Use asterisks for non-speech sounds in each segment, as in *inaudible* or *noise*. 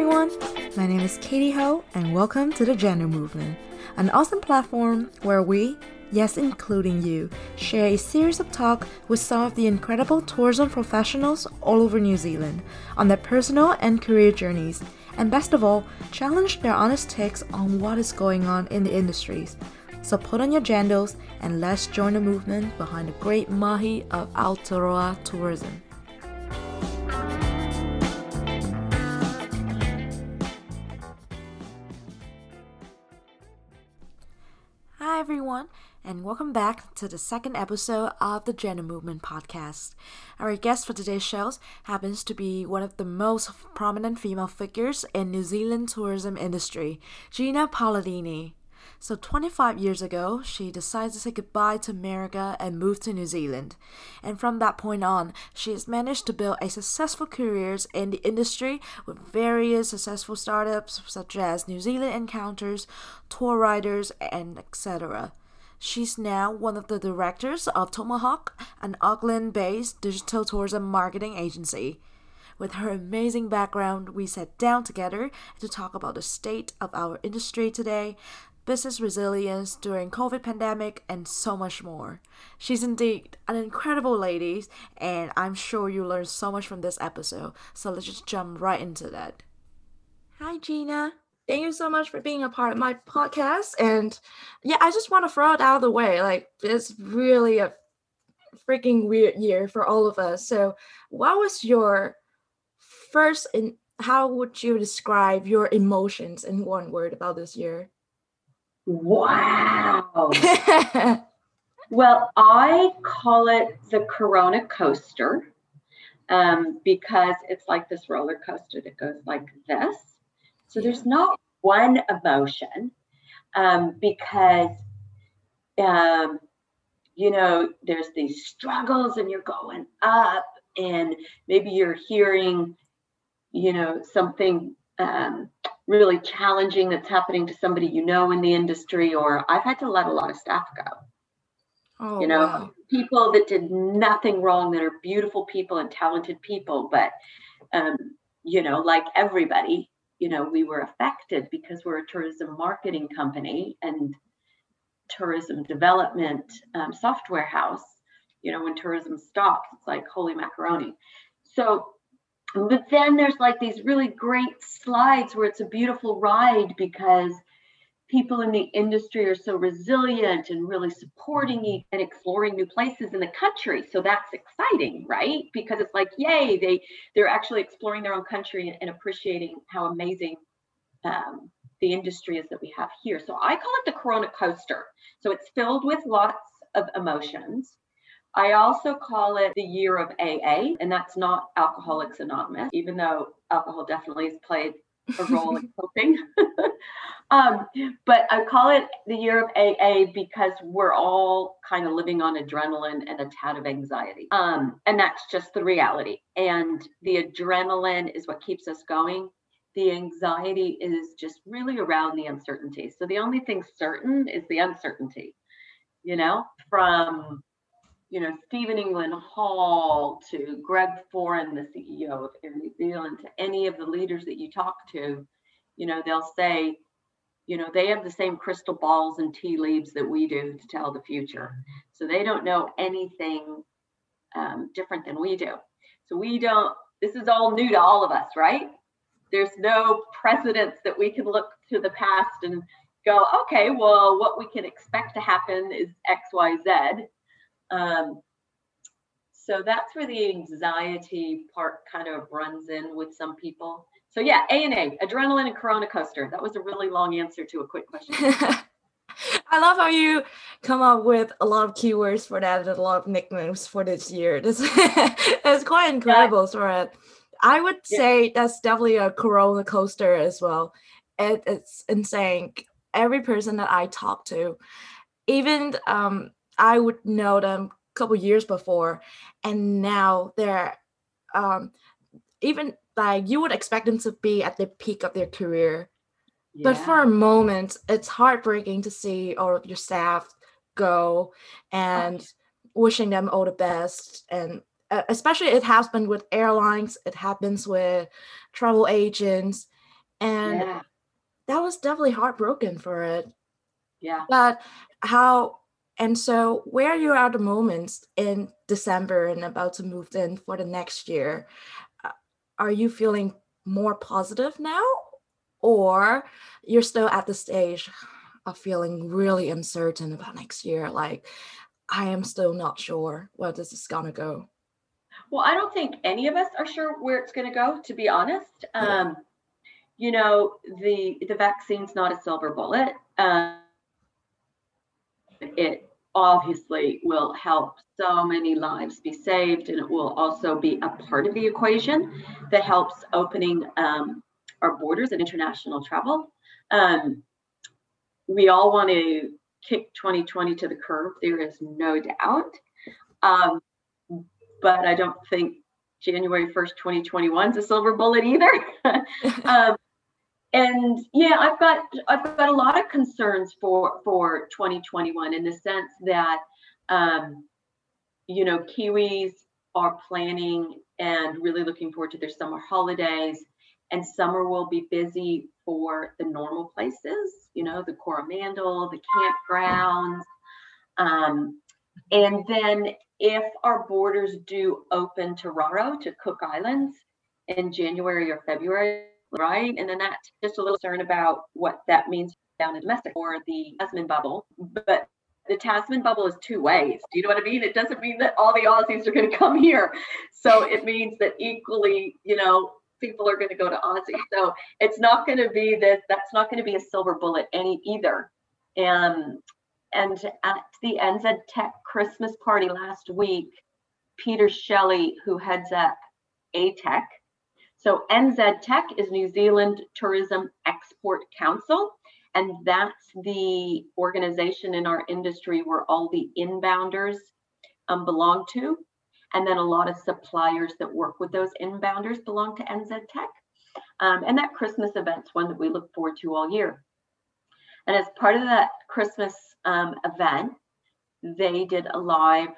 everyone, my name is Katie Ho, and welcome to the Gender Movement, an awesome platform where we, yes, including you, share a series of talk with some of the incredible tourism professionals all over New Zealand on their personal and career journeys, and best of all, challenge their honest takes on what is going on in the industries. So put on your jandals and let's join the movement behind the great mahi of Aotearoa tourism. Hi everyone, and welcome back to the second episode of the Gender Movement podcast. Our guest for today's show happens to be one of the most prominent female figures in New Zealand tourism industry, Gina Paladini. So 25 years ago, she decided to say goodbye to America and move to New Zealand. And from that point on, she has managed to build a successful career in the industry with various successful startups such as New Zealand Encounters, TourWriters, and etc. She's now one of the directors of Tomahawk, an Auckland based digital tourism marketing agency. With her amazing background, we sat down together to talk about the state of our industry today, business resilience during COVID pandemic, and so much more. She's indeed an incredible lady, and I'm sure you learned so much from this episode. So let's just jump right into that. Hi, Gina. Thank you so much for being a part of my podcast. And yeah, I just want to throw it out of the way. Like, it's really a freaking weird year for all of us. So, what was your first and how would you describe your emotions in one word about this year? Wow. *laughs* well, I call it the Corona coaster um, because it's like this roller coaster that goes like this. So there's not one emotion um, because, um, you know, there's these struggles and you're going up, and maybe you're hearing, you know, something um, really challenging that's happening to somebody you know in the industry, or I've had to let a lot of staff go. Oh, you know, wow. people that did nothing wrong that are beautiful people and talented people, but um, you know, like everybody, you know, we were affected because we're a tourism marketing company and tourism development um, software house. You know, when tourism stops, it's like holy macaroni. So but then there's like these really great slides where it's a beautiful ride because people in the industry are so resilient and really supporting and exploring new places in the country. So that's exciting right? Because it's like yay they they're actually exploring their own country and appreciating how amazing um, the industry is that we have here. So i call it the corona coaster. So it's filled with lots of emotions I also call it the year of AA, and that's not Alcoholics Anonymous, even though alcohol definitely has played a role in *laughs* coping. *laughs* um, but I call it the year of AA because we're all kind of living on adrenaline and a tad of anxiety. Um, and that's just the reality. And the adrenaline is what keeps us going. The anxiety is just really around the uncertainty. So the only thing certain is the uncertainty, you know, from you know, Stephen England-Hall to Greg Foran, the CEO of Air New Zealand, to any of the leaders that you talk to, you know, they'll say, you know, they have the same crystal balls and tea leaves that we do to tell the future. So they don't know anything um, different than we do. So we don't, this is all new to all of us, right? There's no precedents that we can look to the past and go, okay, well, what we can expect to happen is X, Y, Z um, so that's where the anxiety part kind of runs in with some people. So yeah, A and A, adrenaline and Corona coaster. That was a really long answer to a quick question. *laughs* I love how you come up with a lot of keywords for that and a lot of nicknames for this year. *laughs* This is quite incredible, yeah. I would yeah. say that's definitely a Corona coaster as well. It, it's insane. Every person that I talk to, even um, I would know them a couple years before, and now they're um, even like you would expect them to be at the peak of their career. Yeah. But for a moment, it's heartbreaking to see all of your staff go and wishing them all the best. And especially it happens with airlines, it happens with travel agents. And yeah. that was definitely heartbroken for it. Yeah. But how and so where you are at the moment in December and about to move in for the next year, uh, are you feeling more positive now? Or you're still at the stage of feeling really uncertain about next year? Like, I am still not sure where this is gonna go. Well, I don't think any of us are sure where it's gonna go, to be honest. Um, you know, the the vaccine's not a silver bullet. Um, it obviously will help so many lives be saved and it will also be a part of the equation that helps opening um, our borders and international travel. Um, we all want to kick 2020 to the curb there is no doubt. Um, but i don't think january 1st 2021 is a silver bullet either. *laughs* Um, and yeah i've got i've got a lot of concerns for for 2021 in the sense that um, you know kiwis are planning and really looking forward to their summer holidays and summer will be busy for the normal places you know the coromandel the campgrounds. Um, and then if our borders do open to raro to cook islands in january or february right? And then that's just a little concern about what that means down in domestic or the Tasman bubble. But the Tasman bubble is two ways. Do you know what I mean? It doesn't mean that all the Aussies are going *laughs* to come here. So it means that equally, you know, people are going to go to Aussie. So it's not going to be that that's not going to be a silver bullet any either. And and at the NZ Tech Christmas party last week, Peter Shelley, who heads up ATEC, so NZ Tech is New Zealand Tourism Export Council, and that's the organization in our industry where all the inbounders um, belong to. And then a lot of suppliers that work with those inbounders belong to NZ Tech. Um, and that Christmas event's one that we look forward to all year. And as part of that Christmas um, event, they did a live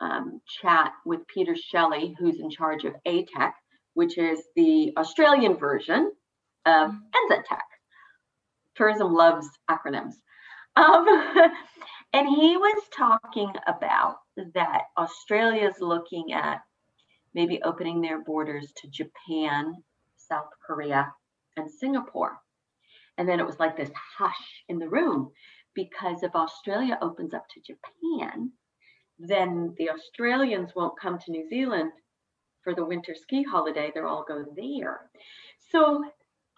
um, chat with Peter Shelley, who's in charge of ATEC, which is the Australian version of mm-hmm. NZTech. Tourism loves acronyms. Um, *laughs* and he was talking about that Australia is looking at maybe opening their borders to Japan, South Korea, and Singapore. And then it was like this hush in the room because if Australia opens up to Japan, then the Australians won't come to New Zealand for the winter ski holiday, they'll all go there. So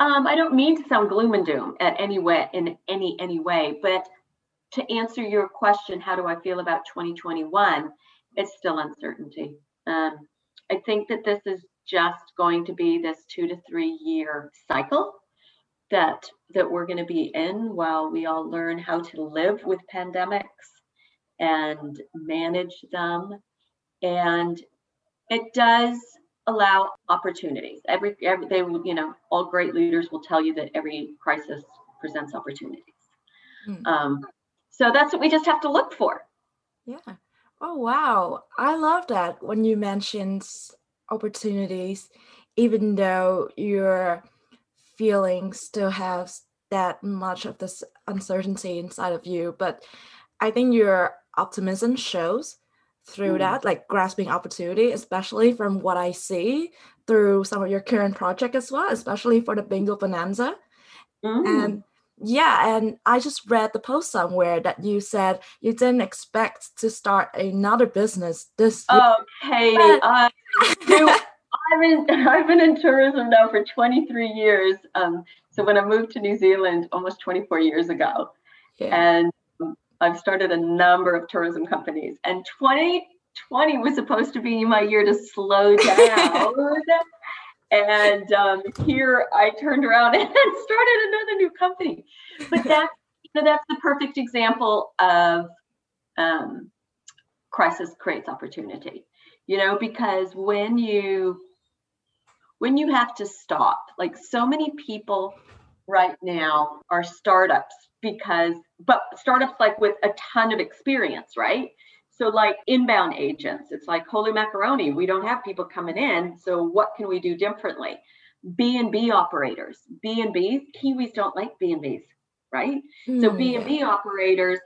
um, I don't mean to sound gloom and doom at any way in any any way, but to answer your question, how do I feel about 2021? It's still uncertainty. Um, I think that this is just going to be this two to three year cycle that that we're going to be in while we all learn how to live with pandemics and manage them and it does allow opportunities. Every, every they will, you know, all great leaders will tell you that every crisis presents opportunities. Mm. Um, so that's what we just have to look for. Yeah. Oh wow, I love that when you mentioned opportunities, even though your feelings still have that much of this uncertainty inside of you, but I think your optimism shows through mm. that, like grasping opportunity, especially from what I see through some of your current project as well, especially for the Bingo Bonanza. Mm. And yeah, and I just read the post somewhere that you said you didn't expect to start another business this year. Okay, uh, *laughs* I've been *laughs* I've been in tourism now for 23 years. Um, so when I moved to New Zealand almost 24 years ago, yeah. and I've started a number of tourism companies, and 2020 was supposed to be my year to slow down. *laughs* and um, here I turned around *laughs* and started another new company. But that's you know, that's the perfect example of um, crisis creates opportunity. You know, because when you when you have to stop, like so many people right now are startups because but startups like with a ton of experience right? So like inbound agents it's like holy macaroni we don't have people coming in so what can we do differently? B&b operators b&bs kiwis don't like b&bs right? So Mm, b&b operators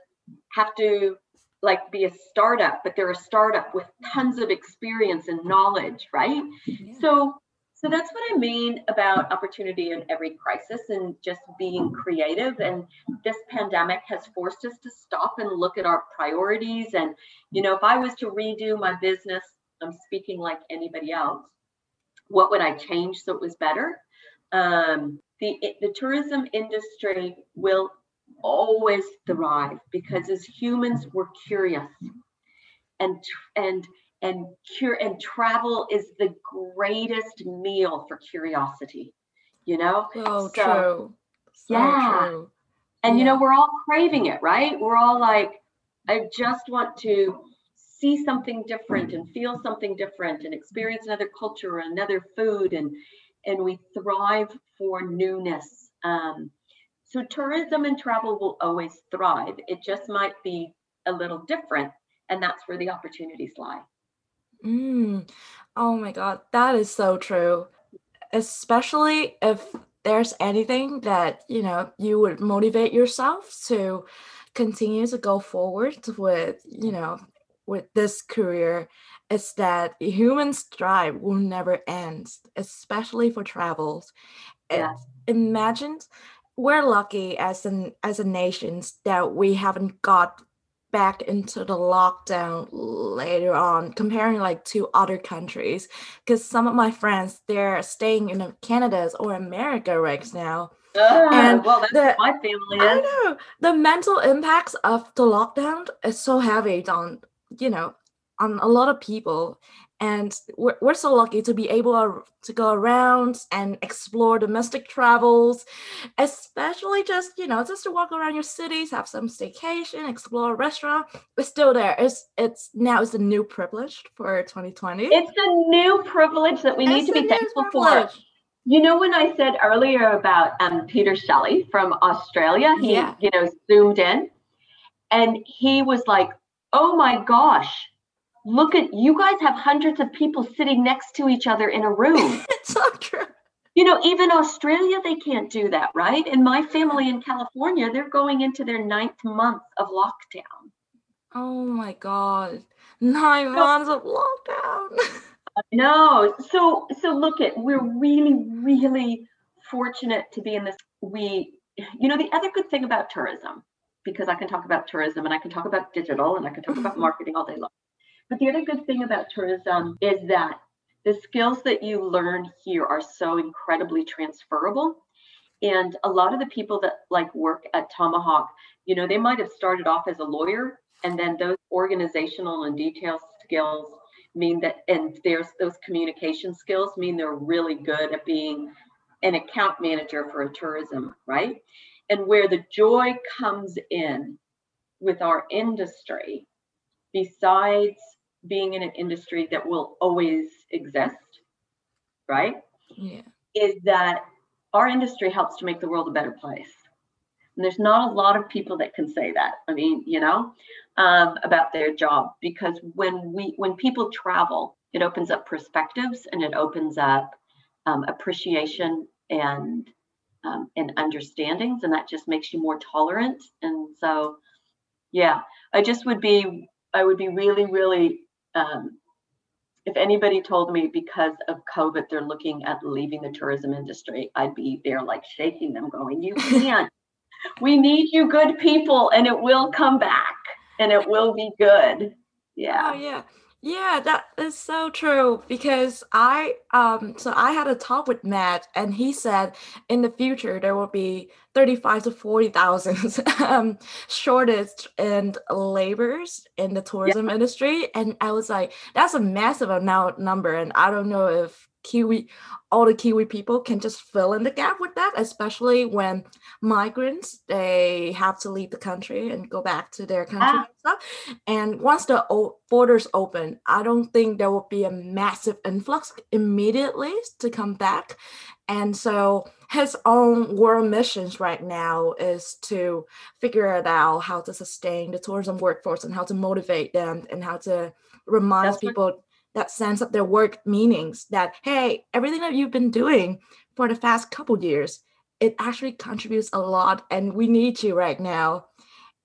have to like be a startup but they're a startup with tons of experience and knowledge right? Yeah. so so that's what i mean about opportunity in every crisis and just being creative. And this pandemic has forced us to stop and look at our priorities. And you know if i was to redo my business i'm speaking like anybody else what would i change so it was better? Um, the the tourism industry will always thrive because as humans we're curious. And and and cure and travel is the greatest meal for curiosity you know So So, true. So yeah. true. and you know we're all craving it right we're all like i just want to see something different and feel something different and experience another culture or another food and and we thrive for newness um, so tourism and travel will always thrive it just might be a little different and that's where the opportunities lie Mm. Oh my God, that is so true. Especially if there's anything that, you know, you would motivate yourself to continue to go forward with, you know, with this career, is that humans drive will never end, especially for travels. Yeah imagine we're lucky as an as a nation that we haven't got back into the lockdown later on comparing like to other countries because some of my friends they're staying in canadas or america right now. And oh, well that's the my family i know the mental impacts of the lockdown is so heavy on you know on a lot of people and we're, we're so lucky to be able to go around and explore domestic travels especially just you know just to walk around your cities have some staycation explore a restaurant. It's still there. It's it's now it's a new privilege for 2020 it's a new privilege that we need It's to be thankful for. You know, when I said earlier about um, Peter Shelley from Australia, he, Yeah. you know, zoomed in and he was like, oh my gosh, look at you guys have hundreds of people sitting next to each other in a room. *laughs* it's so true you know, even Australia, they can't do that, right? And my family in California, they're going into their ninth month of lockdown. oh my god nine So- months of lockdown *laughs* No, so so look at we're really really fortunate to be in this. We, you know, the other good thing about tourism, because I can talk about tourism and I can talk about digital and I can talk about *laughs* marketing all day long. But the other good thing about tourism is that the skills that you learn here are so incredibly transferable. And a lot of the people that like work at Tomahawk, you know, they might have started off as a lawyer and then those organizational and detail skills mean that and there's those communication skills mean they're really good at being an account manager for a tourism right and where the joy comes in with our industry besides being in an industry that will always exist right? Yeah. Is that our industry helps to make the world a better place. And there's not a lot of people that can say that i mean you know um, about their job because when we when people travel it opens up perspectives and it opens up um, appreciation and um, and understandings and that just makes you more tolerant. And so yeah i just would be i would be really really um, if anybody told me because of covid they're looking at leaving the tourism industry i'd be there like shaking them going you *laughs* can't we need you good people and it will come back and it will be good yeah Oh yeah. Yeah, that is so true because I um so I had a talk with Matt and he said in the future there will be 35 to 40,000 *laughs* um shortage in laborers in the tourism industry and I was like that's a massive amount number and I don't know if Kiwi all the Kiwi people can just fill in the gap with that especially when migrants they have to leave the country and go back to their country Ah. and stuff and once the borders open, I don't think there will be a massive influx immediately to come back. And so his own world missions right now is to figure it out how to sustain the tourism workforce and how to motivate them and how to remind That's people that sense of their work meanings that hey everything that you've been doing for the past couple years, it actually contributes a lot and we need you right now.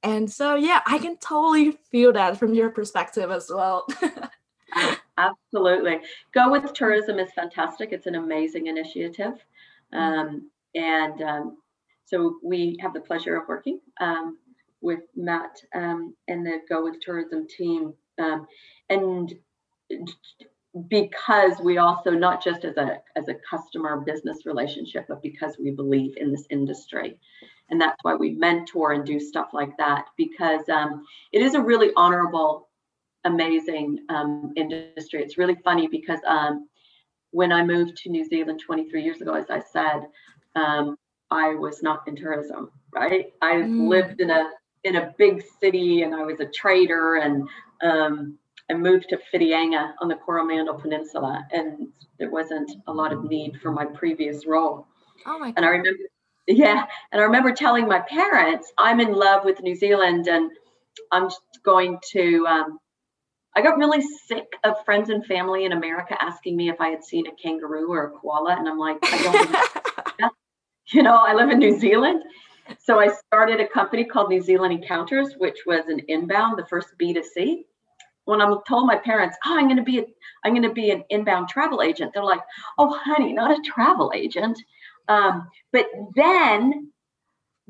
And so yeah, I can totally feel that from your perspective as well. *laughs* Absolutely. Go with Tourism is fantastic. It's an amazing initiative. Mm-hmm. Um, and um, so we have the pleasure of working um, with Matt um, and the Go with Tourism team. Um, and because we also not just as a as a customer business relationship but because we believe in this industry. And that's why we mentor and do stuff like that because um, it is a really honorable amazing um, industry. It's really funny because um, when i moved to new zealand 23 years ago as i said um, i was not in tourism right? I mm. lived in a in a big city and i was a trader and I moved to Whitianga on the Coromandel Peninsula, and there wasn't a lot of need for my previous role. Oh my! God. And I remember, yeah, and I remember telling my parents, "I'm in love with New Zealand, and I'm going to." Um, I got really sick of friends and family in America asking me if I had seen a kangaroo or a koala, and I'm like, I don't. *laughs* you know, I live in New Zealand. So I started a company called New Zealand Encounters, which was an inbound, the first B2C when I'm told my parents, oh, I'm going to be a, I'm going to be an inbound travel agent, they're like, oh, honey, not a travel agent. Um, but then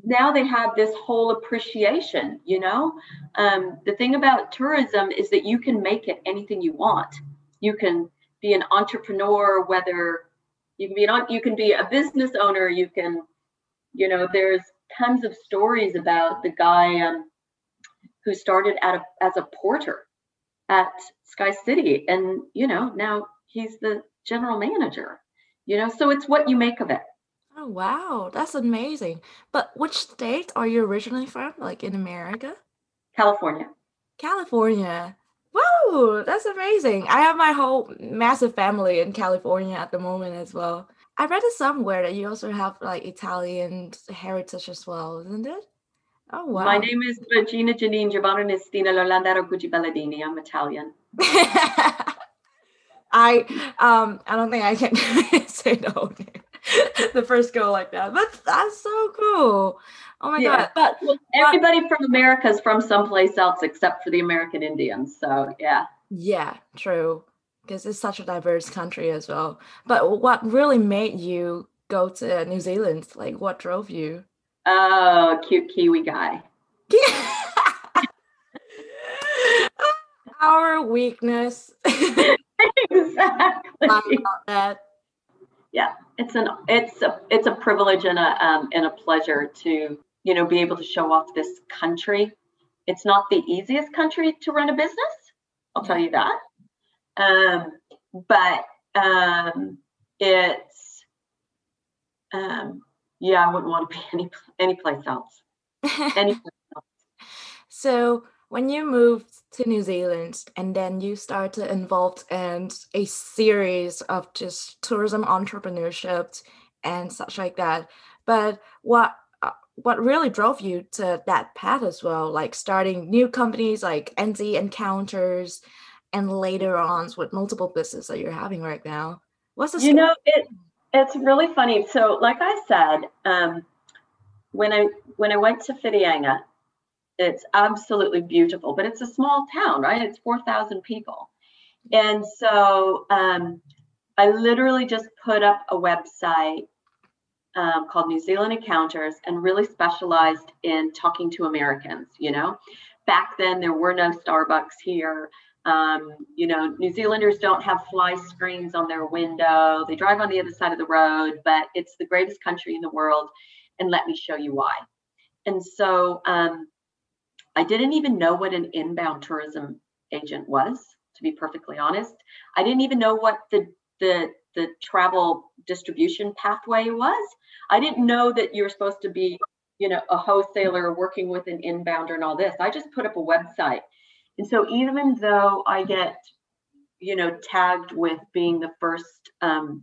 now they have this whole appreciation, you know. Um, the thing about tourism is that you can make it anything you want. You can be an entrepreneur, whether you can be an you can be a business owner. You can, you know, there's tons of stories about the guy um, who started a, as a porter at Sky City. And, you know, now he's the general manager, you know, so it's what you make of it. Oh, wow. That's amazing. But which state are you originally from, like in America? California. California. Whoa, that's amazing. I have my whole massive family in California at the moment as well. I read it somewhere that you also have like Italian heritage as well, isn't it? Oh, wow. My name is Regina Janine Giovannistina Lolandaro Gucci Belladini. I'm Italian. *laughs* I um I don't think I can *laughs* say no *laughs* the first go like that. But that's so cool. Oh my yeah, god. But well, everybody from America is from someplace else except for the American Indians. So yeah. Yeah, true. Because it's such a diverse country as well. But what really made you go to New Zealand? Like what drove you? Oh, cute Kiwi guy. *laughs* Our weakness. *laughs* exactly. Yeah, it's an it's a it's a privilege and a um, and a pleasure to you know be able to show off this country. It's not the easiest country to run a business. I'll tell you that. Um, but um, it's um, yeah, I wouldn't want to be *laughs* any any place else. Any *laughs* place else. So when you moved to New Zealand and then you started involved in a series of just tourism entrepreneurship and such like that, but what uh, what really drove you to that path as well, like starting new companies like NZ Encounters, and later on with multiple businesses that you're having right now? What's the you know it it's really funny. So, like I said, um, when I when I went to Whitianga, it's absolutely beautiful, but it's a small town, right? It's four thousand people, and so um, I literally just put up a website um, called New Zealand Encounters and really specialized in talking to Americans. You know, back then there were no Starbucks here. Um, you know, New Zealanders don't have fly screens on their window. They drive on the other side of the road, but it's the greatest country in the world. And let me show you why. And so um, I didn't even know what an inbound tourism agent was, to be perfectly honest. I didn't even know what the the the travel distribution pathway was. I didn't know that you're supposed to be, you know, a wholesaler working with an inbounder and all this. I just put up a website and so even though I get, you know, tagged with being the first um,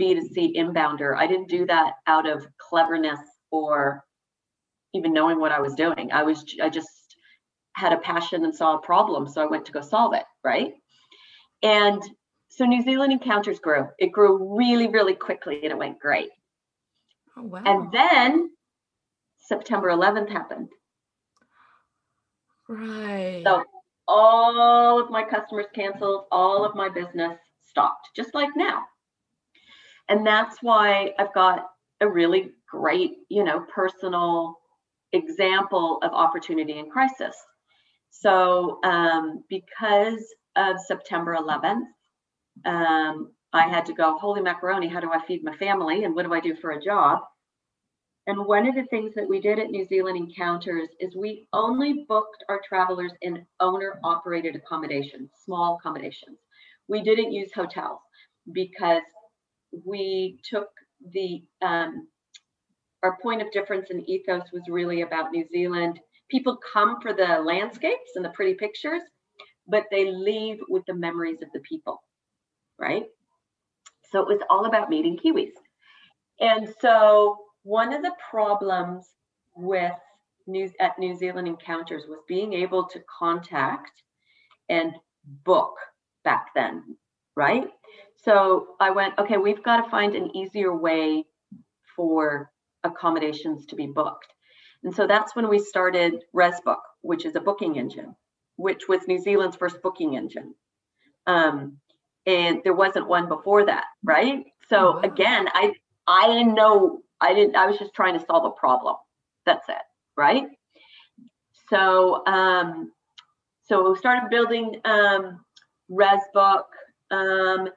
B2C inbounder, I didn't do that out of cleverness or even knowing what I was doing. I was, I just had a passion and saw a problem. So I went to go solve it. Right. And so New Zealand Encounters grew. It grew really, really quickly and it went great. Oh, wow. And then September 11th happened. right. So all of my customers canceled, all of my business stopped, just like now. And that's why I've got a really great, you know, personal example of opportunity and crisis. So um, because of September 11th, um, I had to go, holy macaroni, how do I feed my family? And what do I do for a job? And one of the things that we did at New Zealand Encounters is we only booked our travelers in owner operated accommodations, small accommodations. We didn't use hotels because we took the, um, our point of difference in ethos was really about New Zealand. People come for the landscapes and the pretty pictures, but they leave with the memories of the people, right? So it was all about meeting Kiwis. And so one of the problems with New, at New Zealand Encounters was being able to contact and book back then, right? So I went, okay, we've got to find an easier way for accommodations to be booked. And so that's when we started ResBook, which is a booking engine, which was New Zealand's first booking engine. Um, and there wasn't one before that, right? So Wow. again, I I didn't know I didn't I was just trying to solve a problem. That's it, right? So um so we started building um ResBook um,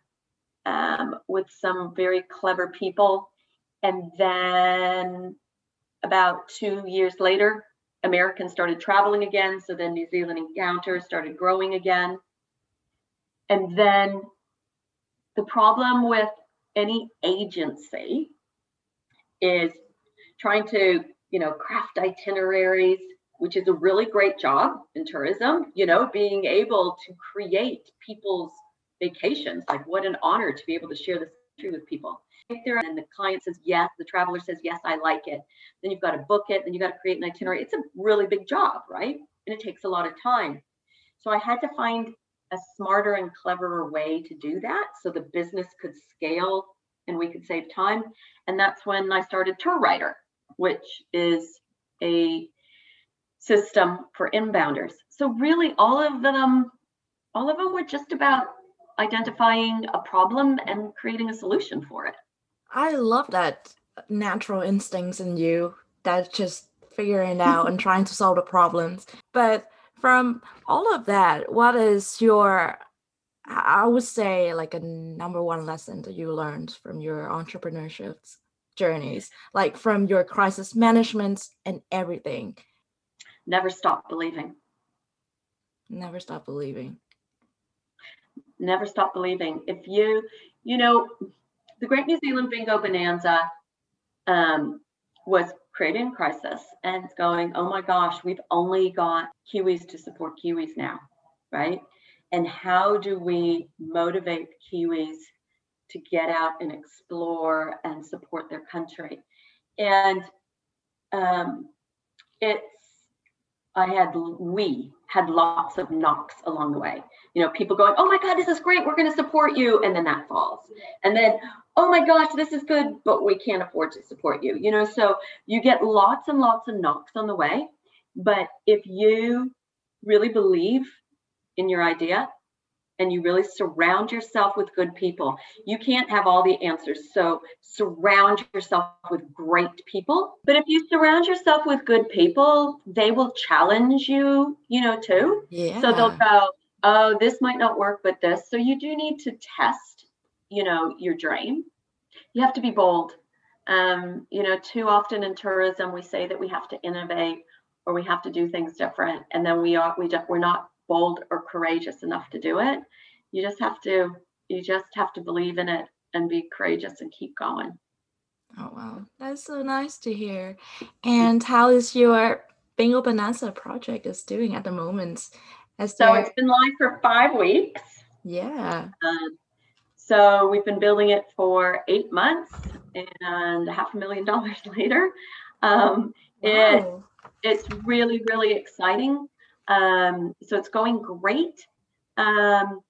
um with some very clever people. And then about two years later, Americans started traveling again. So then New Zealand Encounters started growing again. And then the problem with any agency is trying to, you know, craft itineraries, which is a really great job in tourism, you know, being able to create people's vacations. Like what an honor to be able to share this country with people. If there and the client says yes, the traveler says yes, I like it. Then you've got to book it, then you've got to create an itinerary. It's a really big job, right? And it takes a lot of time. So I had to find a smarter and cleverer way to do that so the business could scale and we could save time. And that's when I started TourWriter, which is a system for inbounders. So really all of them, all of them were just about identifying a problem and creating a solution for it. I love that natural instincts in you that just figuring out and *laughs* trying to solve the problems. But from all of that, what is your I would say like a number one lesson that you learned from your entrepreneurship journeys, like from your crisis management and everything. Never stop believing. Never stop believing. Never stop believing. If you, you know, the Great New Zealand Bingo Bonanza um, was created in crisis and it's going, oh my gosh, we've only got Kiwis to support Kiwis now, right? And how do we motivate Kiwis to get out and explore and support their country? And um, it's, I had, we had lots of knocks along the way. You know, people going, oh my God, this is great. We're going to support you. And then that falls. And then, oh my gosh, this is good, but we can't afford to support you. You know, so you get lots and lots of knocks on the way. But if you really believe in your idea and you really surround yourself with good people, you can't have all the answers. So surround yourself with great people. But if you surround yourself with good people, they will challenge you, you know, too. Yeah. So they'll go, oh, this might not work, but this. So you do need to test, you know, your dream. You have to be bold. Um, you know, too often in tourism, we say that we have to innovate or we have to do things different, and then we are we we're not bold or courageous enough to do it. You just have to you just have to believe in it and be courageous and keep going. Oh wow, that's so nice to hear. And how is your Bingo Bonanza project is doing at the moment? As So there, it's been live for five weeks. yeah. Um, so we've been building it for eight months, and half a million *laughs* dollars later, um, it Wow. it's really really exciting. Um, so it's going great. Um,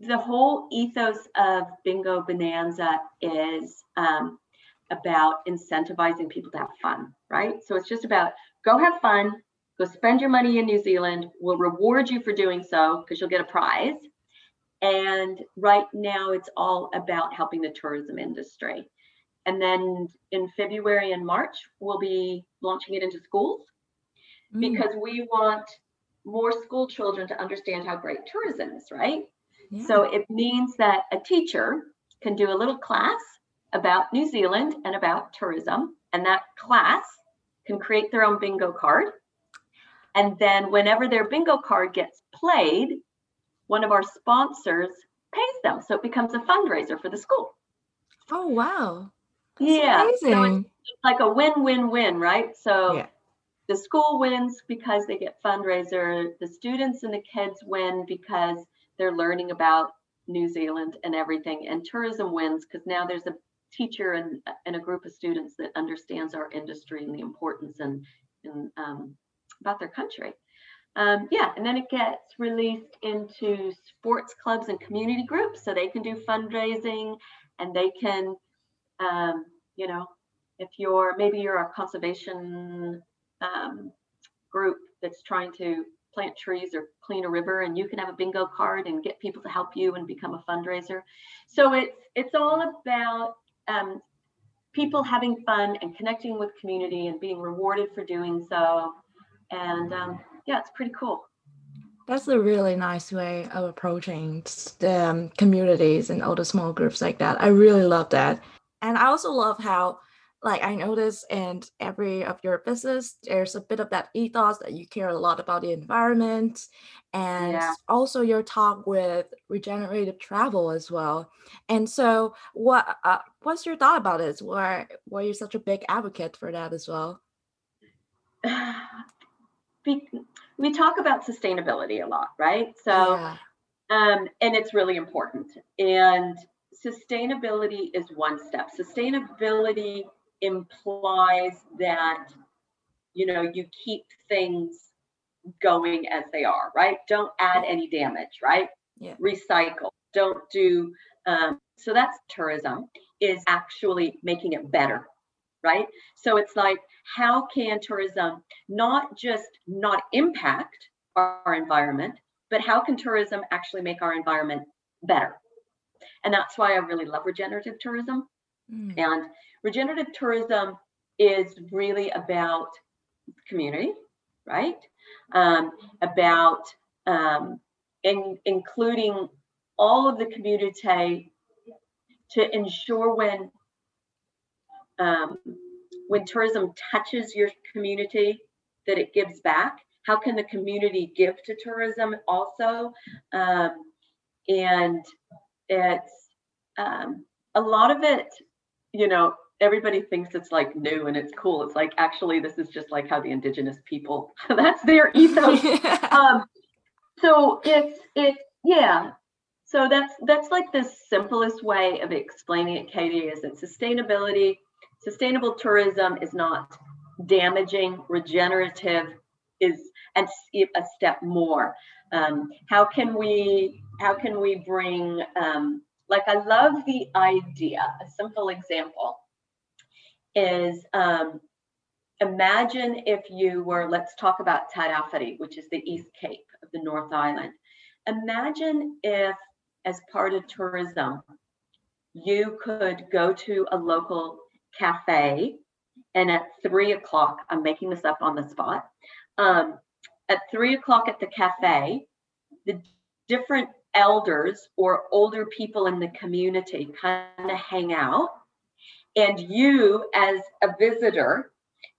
the whole ethos of Bingo Bonanza is um, about incentivizing people to have fun, right? So it's just about go have fun, go spend your money in New Zealand. We'll reward you for doing so because you'll get a prize. And right now, it's all about helping the tourism industry. And then in February and March, we'll be launching it into schools mm. because we want more school children to understand how great tourism is, right? Yeah. So it means that a teacher can do a little class about New Zealand and about tourism, and that class can create their own bingo card. And then whenever their bingo card gets played, one of our sponsors pays them. So it becomes a fundraiser for the school. Oh, wow. That's yeah. Amazing. So it's, like a win win win, right? So yeah. The school wins because they get fundraiser, the students and the kids win because they're learning about New Zealand and everything, and tourism wins because now there's a teacher and, and a group of students that understands our industry and the importance and, and um, about their country. Um, yeah, and then it gets released into sports clubs and community groups so they can do fundraising and they can, um, you know, if you're maybe you're a conservation um, group that's trying to plant trees or clean a river and you can have a bingo card and get people to help you and become a fundraiser so it's it's all about um, people having fun and connecting with community and being rewarded for doing so. And um, yeah, it's pretty cool. That's a really nice way of approaching um, communities and all the small groups like that. I really love that. And I also love how like I notice in every of your business, there's a bit of that ethos that you care a lot about the environment and yeah. also your talk with regenerative travel as well. And so what uh, what's your thought about this? Why why you such a big advocate for that as well? *sighs* we talk about sustainability a lot, right? So yeah. um and it's really important. And sustainability is one step. Sustainability implies that you know you keep things going as they are right? Don't add any damage right? Yeah. recycle. Don't do um, so that's tourism is actually making it better right? So it's like how can tourism not just not impact our environment but how can tourism actually make our environment better? And that's why i really love regenerative tourism. Mm. and regenerative tourism is really about community, right? Um, about um, in, including all of the community to ensure when um, when tourism touches your community that it gives back. How can the community give to tourism also? Um, and it's um, a lot of it, you know, everybody thinks it's like new and it's cool. It's like actually this is just like how the indigenous people *laughs* that's their *laughs* ethos. um, so it's it yeah. So that's that's like the simplest way of explaining it, Katie, is that sustainability, sustainable tourism is not damaging, regenerative is and a step more. Um, how can we how can we bring um, like I love the idea, a simple example is um, imagine if you were, let's talk about Tairāwhiti, which is the East Cape of the North Island. Imagine if, as part of tourism, you could go to a local cafe and at three o'clock, I'm making this up on the spot, um, at three o'clock at the cafe, the different elders or older people in the community kind of hang out and you, as a visitor,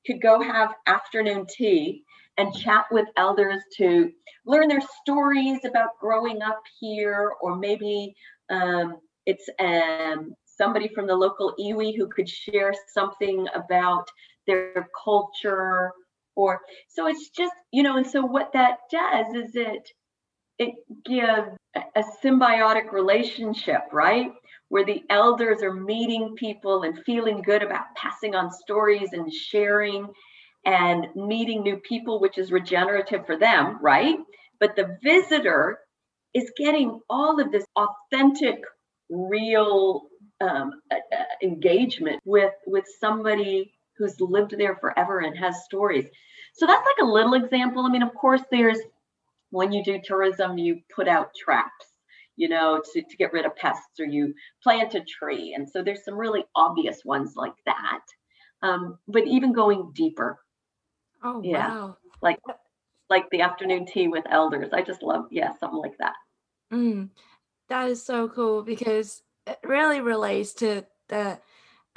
could go have afternoon tea and chat with elders to learn their stories about growing up here, or maybe um, it's um, somebody from the local iwi who could share something about their culture or so it's just you know and so what that does is it it gives a symbiotic relationship right where the elders are meeting people and feeling good about passing on stories and sharing and meeting new people, which is regenerative for them, right? But the visitor is getting all of this authentic, real um, engagement with with somebody who's lived there forever and has stories. So that's like a little example. I mean, of course, there's when you do tourism, you put out traps, you know, to, to get rid of pests or you plant a tree. And so there's some really obvious ones like that. Um, but even going deeper. Oh, yeah. Wow. Like like the afternoon tea with elders. I just love, yeah, something like that. Mm, that is so cool because it really relates to the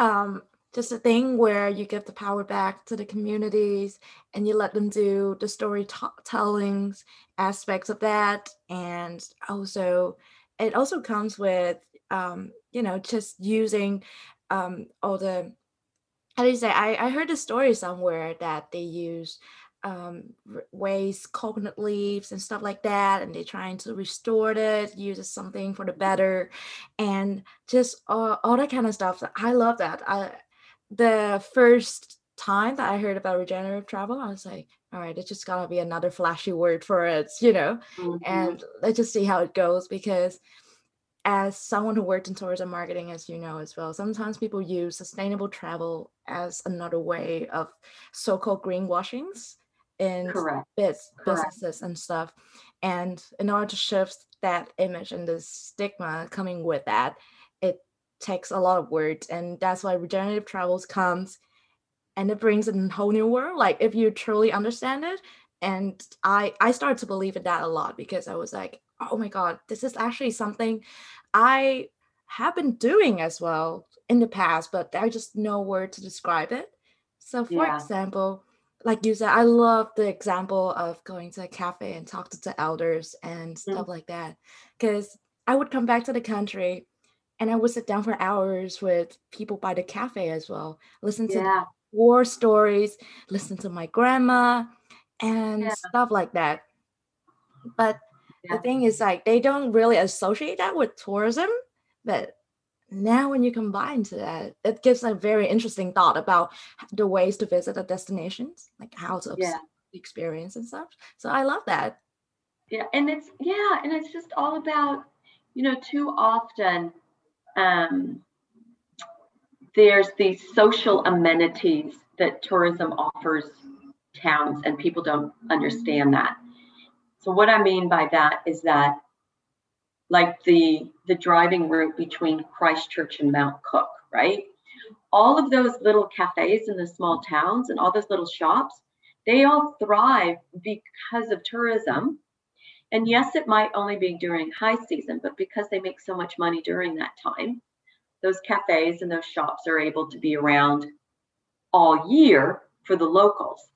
um just a thing where you give the power back to the communities and you let them do the storytellings aspects of that and also it also comes with um you know just using um all the how do you say i i heard a story somewhere that they use um, waste coconut leaves and stuff like that, and they're trying to restore it, use something for the better, and just all, all that kind of stuff. I love that. I the first time that I heard about regenerative travel, I was like, all right, it's just gotta be another flashy word for it, you know, mm-hmm. and let's just see how it goes because as someone who worked in tourism marketing, as you know as well, sometimes people use sustainable travel as another way of so-called greenwashings in Correct. bits, businesses and stuff. And in order to shift that image and the stigma coming with that, takes a lot of words. And that's why regenerative travels comes and it brings a whole new world. Like if you truly understand it. And I I started to believe in that a lot because I was like, oh my God, this is actually something I have been doing as well in the past, but I just know word to describe it. So for yeah. example, like you said, I love the example of going to a cafe and talk to the elders and stuff mm. like that. Because I would come back to the country and I would sit down for hours with people by the cafe as well, listen to yeah. war stories, listen to my grandma and yeah. stuff like that. But yeah. the thing is like they don't really associate that with tourism, but now when you combine to that it gives a very interesting thought about the ways to visit the destinations like how to yeah. experience and stuff so i love that yeah and it's yeah and it's just all about you know too often um there's these social amenities that tourism offers towns and people don't understand that so what i mean by that is that like the the driving route between Christchurch and Mount Cook, right? All of those little cafes in the small towns and all those little shops, they all thrive because of tourism. And yes, it might only be during high season, but because they make so much money during that time, those cafes and those shops are able to be around all year for the locals.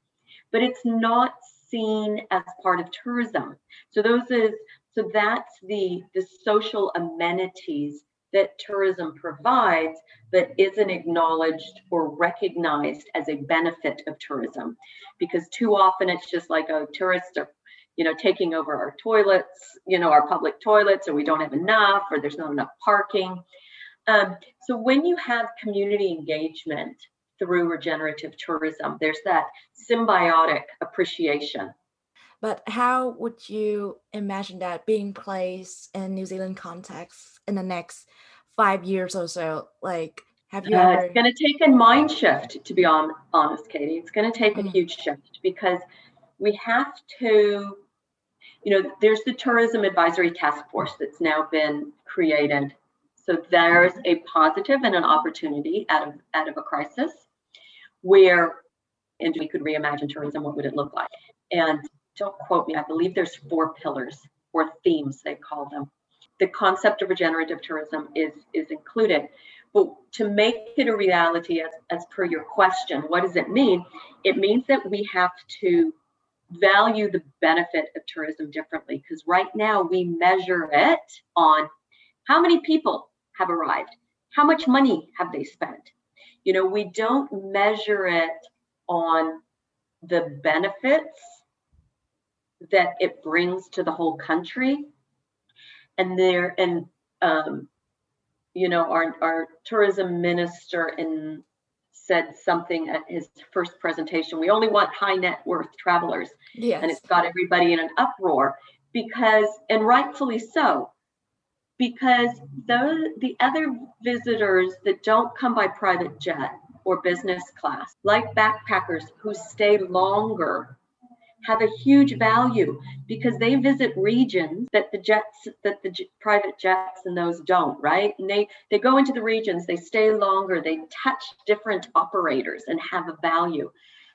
But it's not seen as part of tourism. So those is so that's the, the social amenities that tourism provides, but isn't acknowledged or recognized as a benefit of tourism. Because too often it's just like, oh, tourists are, you know, taking over our toilets, you know, our public toilets, or we don't have enough, or there's not enough parking. Um, so when you have community engagement through regenerative tourism, there's that symbiotic appreciation but how would you imagine that being placed in New Zealand context in the next five years or so? Like, have you uh, ever? It's going to take a mind shift, to be on, honest, Katie. It's going to take mm-hmm. a huge shift because we have to, you know, there's the Tourism Advisory Task Force that's now been created. So there's a positive and an opportunity out of out of a crisis where and we could reimagine tourism, what would it look like? And don't quote me, I believe there's four pillars or themes they call them. The concept of regenerative tourism is is included. But to make it a reality, as, as per your question, what does it mean? It means that we have to value the benefit of tourism differently because right now we measure it on how many people have arrived, how much money have they spent. You know, we don't measure it on the benefits that it brings to the whole country. And there, and um, you know, our our tourism minister in said something at his first presentation. We only want high net worth travelers, yes. and it's got everybody in an uproar because, and rightfully so, because those the other visitors that don't come by private jet or business class, like backpackers who stay longer, have a huge value because they visit regions that the jets that the j- private jets and those don't right? And they they go into the regions they stay longer they touch different operators and have a value.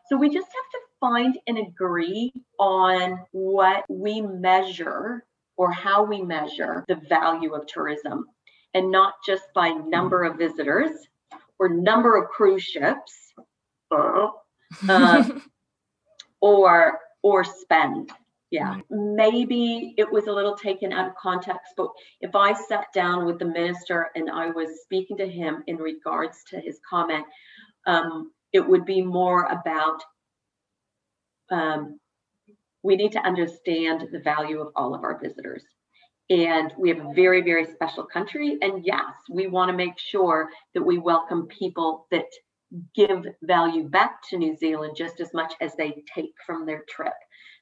So we just have to find and agree on what we measure or how we measure the value of tourism and not just by number of visitors or number of cruise ships *laughs* uh, or or spend. Yeah maybe it was a little taken out of context but if i sat down with the minister and i was speaking to him in regards to his comment um, it would be more about um, we need to understand the value of all of our visitors. And we have a very very special country and yes we want to make sure that we welcome people that give value back to new zealand just as much as they take from their trip.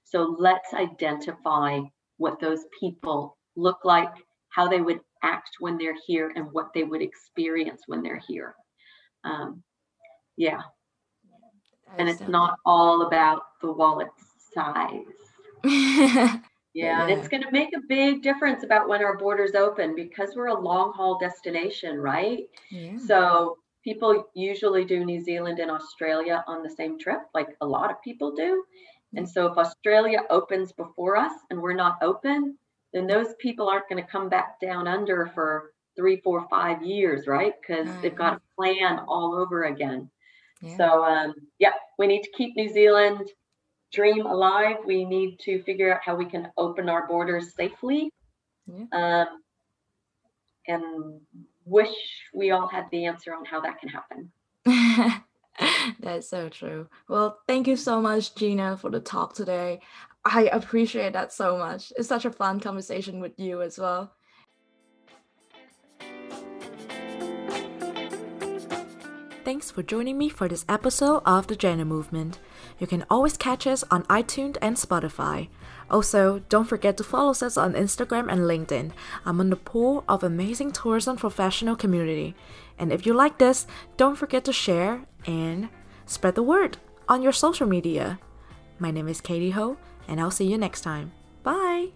So let's identify what those people look like how they would act when they're here and what they would experience when they're here. Um, yeah. And it's not all about the wallet size. *laughs* Yeah, and it's going to make a big difference about when our borders open because we're a long haul destination, right? Yeah. So people usually do New Zealand and Australia on the same trip, like a lot of people do. And so if Australia opens before us and we're not open, then those people aren't going to come back down under for three, four, five years, right? Because they've got to plan all over again. Yeah. So um, yeah, we need to keep New Zealand dream alive. We need to figure out how we can open our borders safely. Yeah. Um, and wish we all had the answer on how that can happen. *laughs* That's so true. Well, thank you so much, Gina, for the talk today. I appreciate that so much. It's such a fun conversation with you as well. Thanks for joining me for this episode of The Gender Movement. You can always catch us on iTunes and Spotify. Also, don't forget to follow us on Instagram and LinkedIn. I'm on the pool of amazing tourism professional community. And if you like this, don't forget to share and spread the word on your social media. My name is Katie Ho, and I'll see you next time. Bye!